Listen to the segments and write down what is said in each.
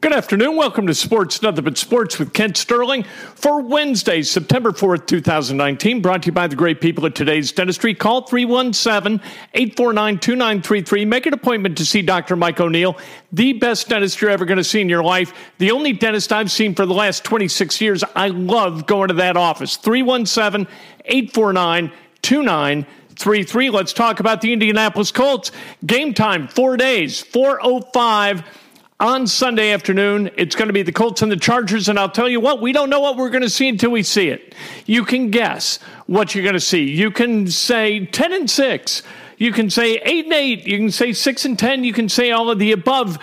Good afternoon. Welcome to Sports Nothing But Sports with Kent Sterling for Wednesday, September 4th, 2019. Brought to you by the great people at today's dentistry. Call 317 849 2933. Make an appointment to see Dr. Mike O'Neill, the best dentist you're ever going to see in your life. The only dentist I've seen for the last 26 years. I love going to that office. 317 849 2933. Let's talk about the Indianapolis Colts. Game time, four days, 405 on Sunday afternoon. It's going to be the Colts and the Chargers, and I'll tell you what, we don't know what we're going to see until we see it. You can guess what you're going to see. You can say 10 and 6. You can say 8 and 8. You can say 6 and 10. You can say all of the above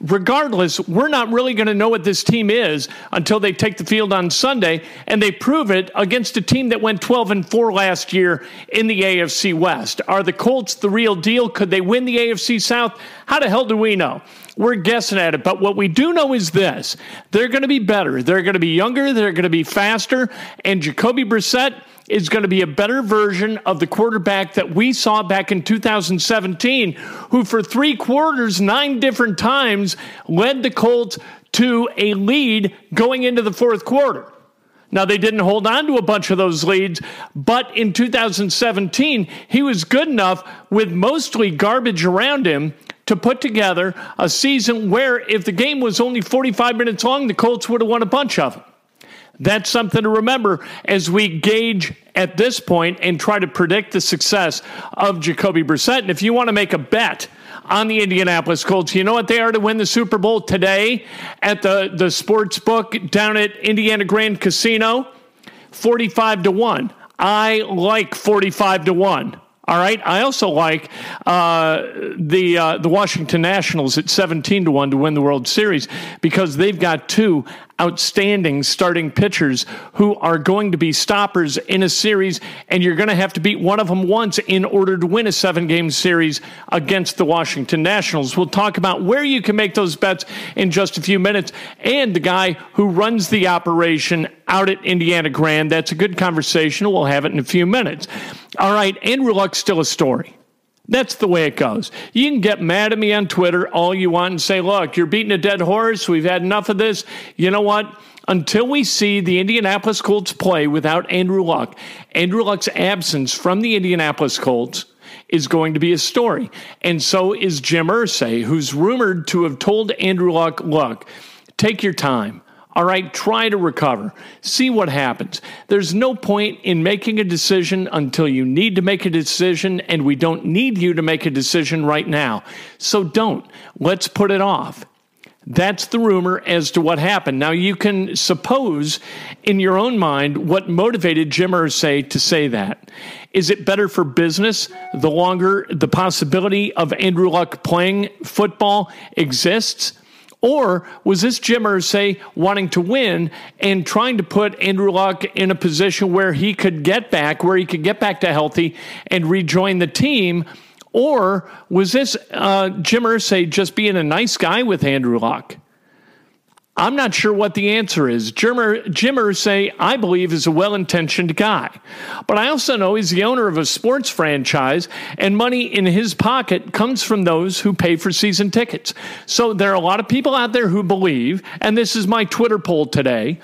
regardless, we're not really going to know what this team is until they take the field on Sunday and they prove it against a team that went 12 and 4 last year in the AFC West. Are the Colts the real deal? Could they win the AFC South? How the hell do we know? We're guessing at it, but what we do know is this they're going to be better. They're going to be younger. They're going to be faster. And Jacoby Brissett is going to be a better version of the quarterback that we saw back in 2017, who for three quarters, nine different times, led the Colts to a lead going into the fourth quarter. Now, they didn't hold on to a bunch of those leads, but in 2017, he was good enough with mostly garbage around him to put together a season where if the game was only 45 minutes long, the Colts would have won a bunch of them. That's something to remember as we gauge at this point and try to predict the success of Jacoby Brissett. And if you want to make a bet on the Indianapolis Colts, you know what they are to win the Super Bowl today at the, the sports book down at Indiana Grand Casino? 45 to 1. I like 45 to 1. All right. I also like uh, the uh, the Washington Nationals at seventeen to one to win the World Series because they've got two outstanding starting pitchers who are going to be stoppers in a series, and you're going to have to beat one of them once in order to win a seven game series against the Washington Nationals. We'll talk about where you can make those bets in just a few minutes and the guy who runs the operation out at Indiana Grand. That's a good conversation. We'll have it in a few minutes. All right, Andrew Luck's still a story. That's the way it goes. You can get mad at me on Twitter all you want and say, look, you're beating a dead horse. We've had enough of this. You know what? Until we see the Indianapolis Colts play without Andrew Luck, Andrew Luck's absence from the Indianapolis Colts is going to be a story. And so is Jim Irsay, who's rumored to have told Andrew Luck, look, take your time. All right, try to recover. See what happens. There's no point in making a decision until you need to make a decision, and we don't need you to make a decision right now. So don't. Let's put it off. That's the rumor as to what happened. Now, you can suppose in your own mind what motivated Jim Irsay to say that. Is it better for business the longer the possibility of Andrew Luck playing football exists? Or was this Jim Irsay wanting to win and trying to put Andrew Luck in a position where he could get back, where he could get back to healthy and rejoin the team? Or was this uh, Jim Irsay just being a nice guy with Andrew Luck? I'm not sure what the answer is. Jim, Jim Irsay, I believe, is a well intentioned guy. But I also know he's the owner of a sports franchise, and money in his pocket comes from those who pay for season tickets. So there are a lot of people out there who believe, and this is my Twitter poll today,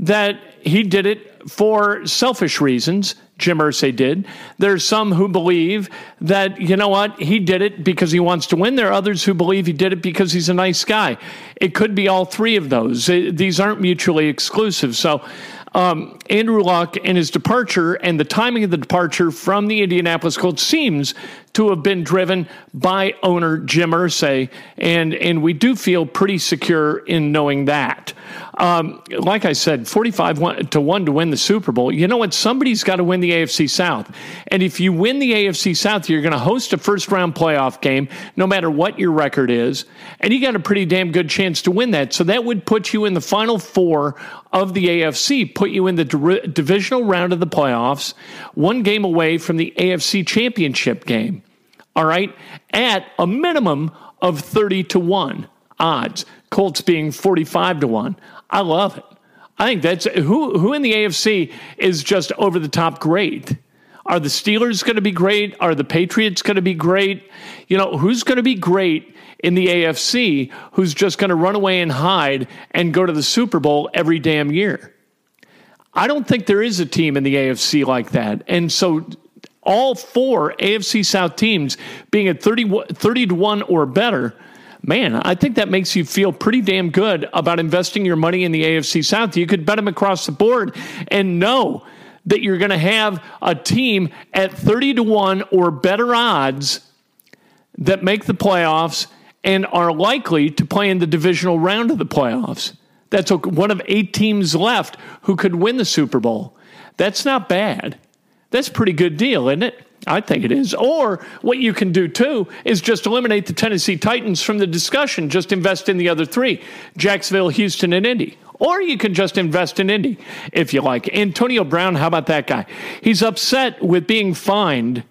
that he did it for selfish reasons Jim Irsay did. There's some who believe that, you know what, he did it because he wants to win. There are others who believe he did it because he's a nice guy. It could be all three of those. These aren't mutually exclusive. So um, Andrew Luck and his departure and the timing of the departure from the Indianapolis Colts seems to have been driven by owner Jim Irsay, and and we do feel pretty secure in knowing that. Um, like I said, forty-five to one to win the Super Bowl. You know what? Somebody's got to win the AFC South, and if you win the AFC South, you're going to host a first-round playoff game, no matter what your record is, and you got a pretty damn good chance to win that. So that would put you in the final four of the AFC, put you in the divisional round of the playoffs, one game away from the AFC Championship game all right, at a minimum of 30 to 1 odds. Colts being 45 to 1. I love it. I think that's who who in the AFC is just over the top great. Are the Steelers going to be great? Are the Patriots going to be great? You know, who's going to be great in the AFC who's just going to run away and hide and go to the Super Bowl every damn year? I don't think there is a team in the AFC like that. And so all four AFC South teams being at 30, 30 to 1 or better, man, I think that makes you feel pretty damn good about investing your money in the AFC South. You could bet them across the board and know that you're going to have a team at 30 to 1 or better odds that make the playoffs and are likely to play in the divisional round of the playoffs. That's one of eight teams left who could win the Super Bowl. That's not bad. That's a pretty good deal, isn't it? I think it is. Or what you can do too is just eliminate the Tennessee Titans from the discussion. Just invest in the other three Jacksonville, Houston, and Indy. Or you can just invest in Indy if you like. Antonio Brown, how about that guy? He's upset with being fined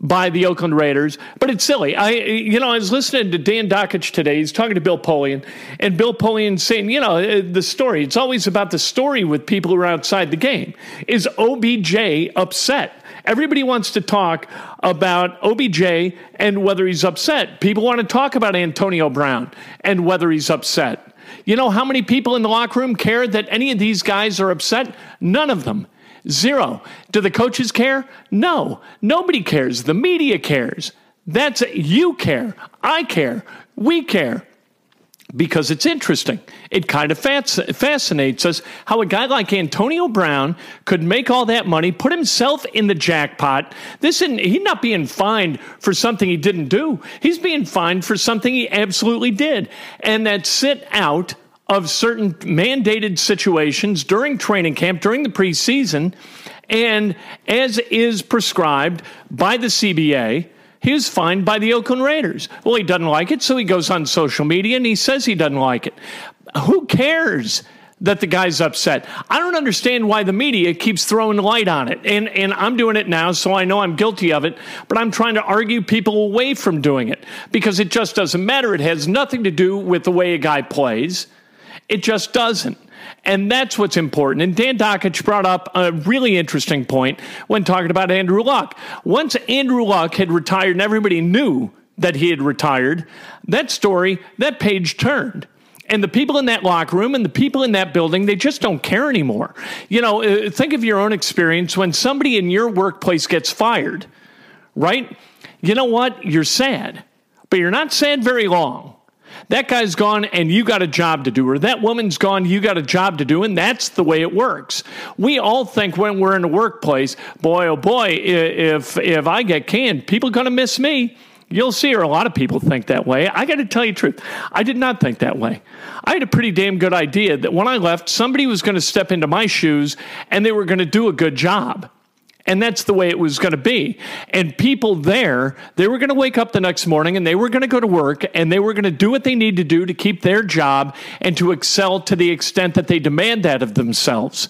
by the Oakland Raiders, but it's silly. I, you know, I was listening to Dan Dakich today. He's talking to Bill Polian, and Bill Polian saying, you know, uh, the story. It's always about the story with people who are outside the game. Is OBJ upset? Everybody wants to talk about OBJ and whether he's upset. People want to talk about Antonio Brown and whether he's upset. You know how many people in the locker room care that any of these guys are upset? None of them. Zero. Do the coaches care? No. Nobody cares. The media cares. That's you care. I care. We care. Because it's interesting. It kind of fascinates us how a guy like Antonio Brown could make all that money, put himself in the jackpot. This isn't, he's not being fined for something he didn't do. He's being fined for something he absolutely did. And that sit out of certain mandated situations during training camp, during the preseason, and as is prescribed by the CBA, he was fined by the Oakland Raiders. Well, he doesn't like it, so he goes on social media and he says he doesn't like it. Who cares? that the guy's upset. I don't understand why the media keeps throwing light on it. And and I'm doing it now, so I know I'm guilty of it, but I'm trying to argue people away from doing it because it just doesn't matter. It has nothing to do with the way a guy plays. It just doesn't. And that's what's important. And Dan Dakich brought up a really interesting point when talking about Andrew Luck. Once Andrew Luck had retired and everybody knew that he had retired, that story, that page turned. And the people in that locker room and the people in that building, they just don't care anymore. You know, uh, think of your own experience when somebody in your workplace gets fired, right? You know what? You're sad, but you're not sad very long that guy's gone and you got a job to do, or that woman's gone, you got a job to do, and that's the way it works. We all think when we're in the workplace, boy, oh boy, if if I get canned, people are going to miss me. You'll see, or a lot of people think that way. I got to tell you the truth. I did not think that way. I had a pretty damn good idea that when I left, somebody was going to step into my shoes and they were going to do a good job. And that's the way it was going to be. And people there, they were going to wake up the next morning and they were going to go to work and they were going to do what they need to do to keep their job and to excel to the extent that they demand that of themselves.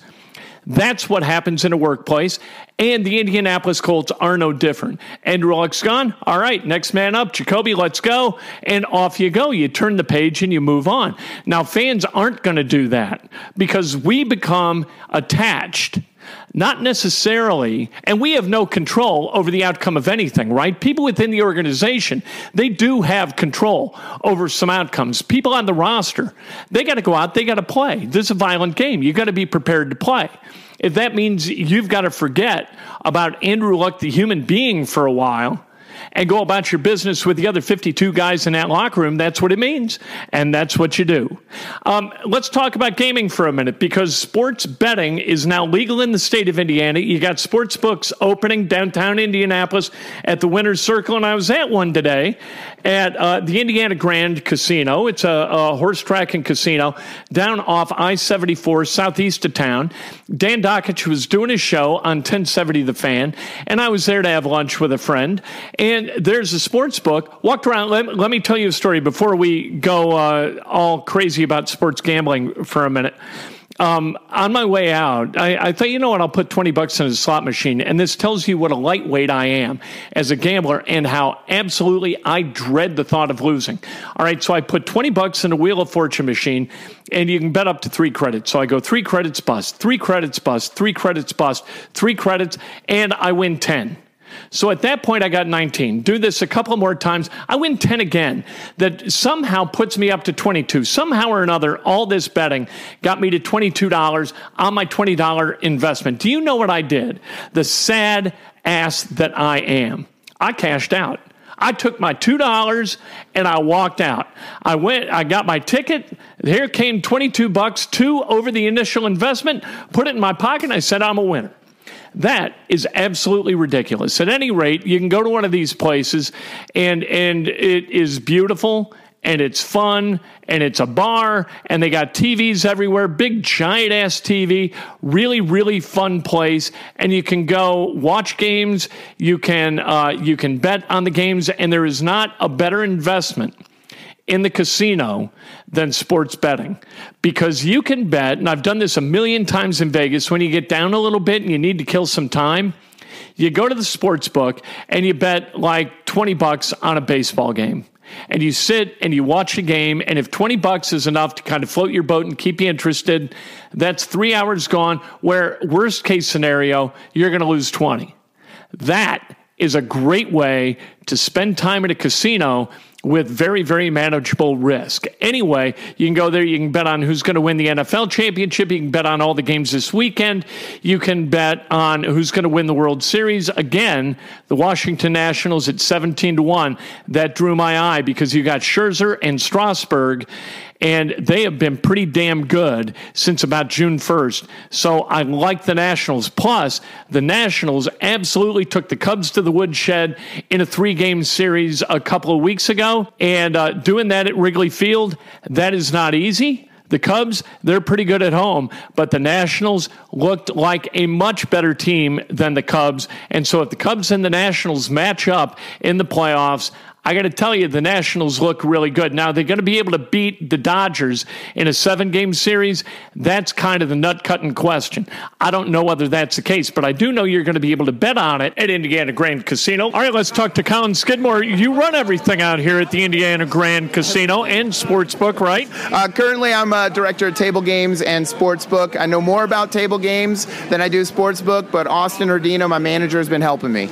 That's what happens in a workplace. And the Indianapolis Colts are no different. Andrew Luck's gone. All right, next man up. Jacoby, let's go. And off you go. You turn the page and you move on. Now, fans aren't going to do that because we become attached not necessarily, and we have no control over the outcome of anything, right? People within the organization, they do have control over some outcomes. People on the roster, they got to go out, they got to play. This is a violent game. You got to be prepared to play. If that means you've got to forget about Andrew Luck, the human being, for a while, and go about your business with the other 52 guys in that locker room, that's what it means. And that's what you do. Um, let's talk about gaming for a minute because sports betting is now legal in the state of Indiana. You got sports books opening downtown Indianapolis at the Winner's Circle, and I was at one today at uh, the Indiana Grand Casino. It's a, a horse track and casino down off I 74 southeast of town. Dan Dakich was doing his show on 1070 The Fan, and I was there to have lunch with a friend. And there's a sports book. Walked around. Let, let me tell you a story before we go uh, all crazy about sports gambling for a minute. Um, on my way out, I, I, thought, you know what, I'll put 20 bucks in a slot machine. And this tells you what a lightweight I am as a gambler and how absolutely I dread the thought of losing. All right, so I put 20 bucks in a Wheel of Fortune machine, and you can bet up to three credits. So I go three credits bust, three credits bust, three credits bust, three credits, and I win 10. So at that point, I got 19. Do this a couple more times. I win 10 again. That somehow puts me up to 22. Somehow or another, all this betting got me to $22 on my $20 investment. Do you know what I did? The sad ass that I am. I cashed out. I took my two dollars and I walked out. I went, I got my ticket. Here came twenty-two bucks, two over the initial investment. Put it in my pocket. I said, "I'm a winner." That is absolutely ridiculous. At any rate, you can go to one of these places and and it is beautiful and it's fun and it's a bar and they got TVs everywhere, big giant ass TV, really really fun place and you can go watch games, you can uh, you can bet on the games and there is not a better investment in the casino than sports betting because you can bet, and I've done this a million times in Vegas, when you get down a little bit and you need to kill some time, you go to the sports book and you bet like 20 bucks on a baseball game. And you sit and you watch a game, and if 20 bucks is enough to kind of float your boat and keep you interested, that's three hours gone. Where, worst case scenario, you're going to lose 20. That is a great way to spend time at a casino with very, very manageable risk. Anyway, you can go there. You can bet on who's going to win the NFL championship. You can bet on all the games this weekend. You can bet on who's going to win the World Series. Again, the Washington Nationals at 17 to 1. That drew my eye because you got Scherzer and Strasburg and they have been pretty damn good since about June 1st. So I like the Nationals. Plus, the Nationals absolutely took the Cubs to the woodshed in a three game series a couple of weeks ago. And uh, doing that at Wrigley Field, that is not easy. The Cubs, they're pretty good at home, but the Nationals looked like a much better team than the Cubs. And so if the Cubs and the Nationals match up in the playoffs, I got to tell you, the Nationals look really good. Now, they're going to be able to beat the Dodgers in a seven game series. That's kind of the nut cutting question. I don't know whether that's the case, but I do know you're going to be able to bet on it at Indiana Grand Casino. All right, let's talk to Colin Skidmore. You run everything out here at the Indiana Grand Casino and Sportsbook, right? Uh, currently, I'm a director of table games and Sportsbook. I know more about table games than I do Sportsbook, but Austin Ordino, my manager, has been helping me.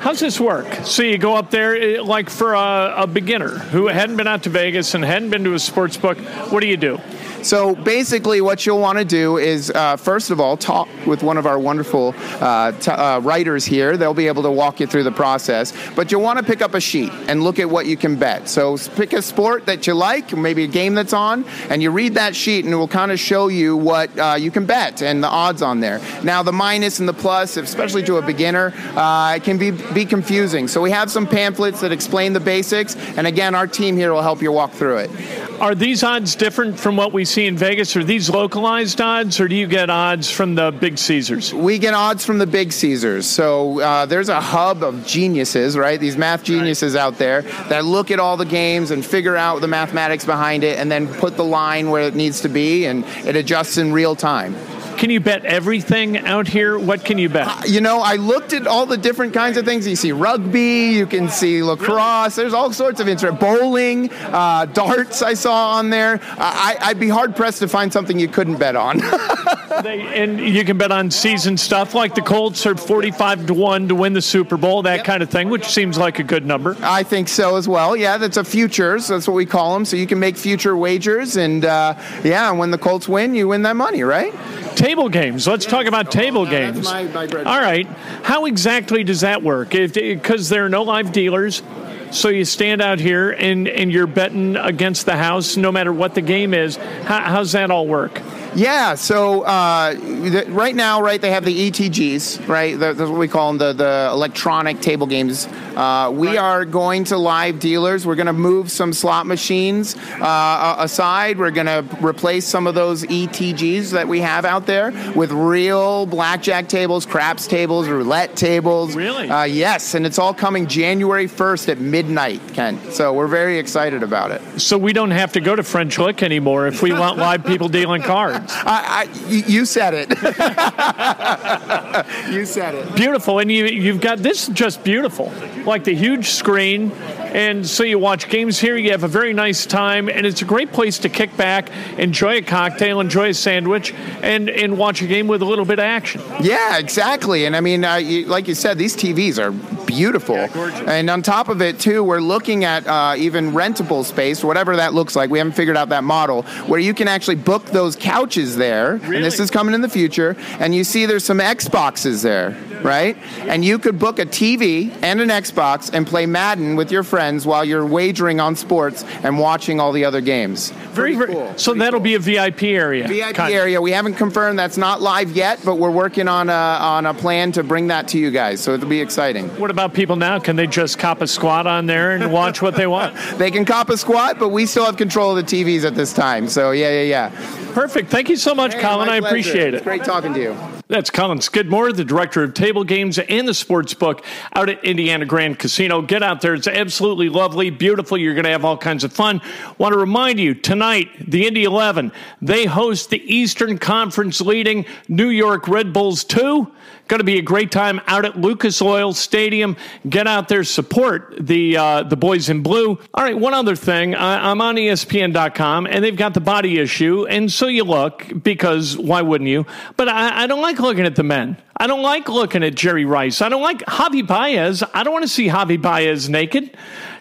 How's this work? So you go up there, eh, like for a, a beginner who hadn't been out to Vegas and hadn't been to a sports book, what do you do? So basically, what you'll want to do is, uh, first of all, talk with one of our wonderful uh, t- uh, writers here. They'll be able to walk you through the process. But you'll want to pick up a sheet and look at what you can bet. So pick a sport that you like, maybe a game that's on, and you read that sheet, and it will kind of show you what uh, you can bet and the odds on there. Now, the minus and the plus, especially to a beginner, uh, it can be be confusing. So we have some pamphlets that explain the basics, and again, our team here will help you walk through it. Are these odds different from what we see in Vegas? Are these localized odds, or do you get odds from the big Caesars? We get odds from the big Caesars. So uh, there's a hub of geniuses, right? These math geniuses right. out there that look at all the games and figure out the mathematics behind it, and then put the line where it needs to be, and it adjusts in real time. Can you bet everything out here? What can you bet? Uh, you know, I looked at all the different kinds of things. You see rugby, you can see lacrosse. There's all sorts of interest. Bowling, uh, darts. I saw on there. I, I'd be hard pressed to find something you couldn't bet on. they, and you can bet on season stuff like the Colts are 45 to 1 to win the Super Bowl, that Yep. kind of thing, which seems like a good number. I think so as well. Yeah, that's a futures. That's what we call them. So you can make future wagers, and uh, yeah, when the Colts win, you win that money, right? Table games. Let's talk about table no, that's games. my- my. All right. How exactly does that work? Because there are no live dealers. So you stand out here and, and you're betting against the house no matter what the game is. How, how's that all work? Yeah. So uh, right now, right, they have the ETGs, right? That's what we call them, the the electronic table games. Uh, we Right. are going to live dealers. We're going to move some slot machines uh, aside. We're going to replace some of those ETGs that we have out there with real blackjack tables, craps tables, roulette tables. Really? Uh, yes, and it's all coming January 1st at midnight, Kent. So we're very excited about it. So we don't have to go to French Lick anymore if we want live people dealing cards. I, I, you said it. you said it. Beautiful, and you you've got this just beautiful, like the huge screen, and so you watch games here. You have a very nice time, and it's a great place to kick back, enjoy a cocktail, enjoy a sandwich, and and watch a game with a little bit of action. Yeah, exactly. And I mean, uh, you, like you said, these TVs are beautiful. gorgeous. And on top of it, too, we're looking at uh, even rentable space, whatever that looks like. We haven't figured out that model where you can actually book those couches there. really? And this is coming in the future. And you see there's some Xboxes there, right? And you could book a TV and an Xbox and play Madden with your friends while you're wagering on sports and watching all the other games. Very, Pretty very cool. so Pretty that'll cool. be a VIP area. VIP Kind- area. We haven't confirmed that's not live yet, but we're working on a on a plan to bring that to you guys. So it'll be exciting. What about people now? Can they just cop a squat on there and watch what they want? They can cop a squat, but we still have control of the TVs at this time. So yeah, yeah, yeah. Perfect. Thank you so much, Hey, Colin. I pleasure. appreciate It's it. great talking to you. That's Colin Skidmore, the director of table games and the sports book out at Indiana Grand Casino. Get out there. It's absolutely lovely, beautiful. You're going to have all kinds of fun. Want to remind you tonight, the Indy 11, they host the Eastern Conference leading New York Red Bulls 2. Going to be a great time out at Lucas Oil Stadium. Get out there, support the uh, the boys in blue. All right, one other thing. I, I'm on ESPN.com, and they've got the body issue, and so you look because why wouldn't you? But I, I don't like looking at the men. I don't like looking at Jerry Rice. I don't like Javy Baez. I don't want to see Javy Baez naked.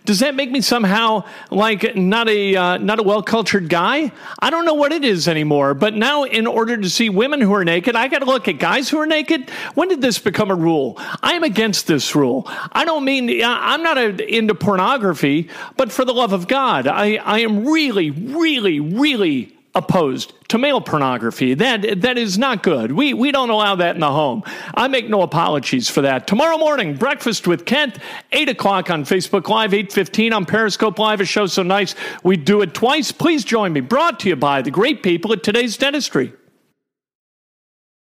Does that make me somehow like not a uh, not a well cultured guy? I don't know what it is anymore. But now, in order to see women who are naked, I got to look at guys who are naked. When did this become a rule? I am against this rule. I don't mean I'm not a, into pornography, but for the love of God, I I am really, really, really opposed to male pornography. That that is not good. We we don't allow that in the home. I make no apologies for that. Tomorrow morning, breakfast with Kent, eight o'clock on Facebook Live, eight fifteen on Periscope Live. A show so nice we do it twice. Please join me. Brought to you by the great people at Today's Dentistry.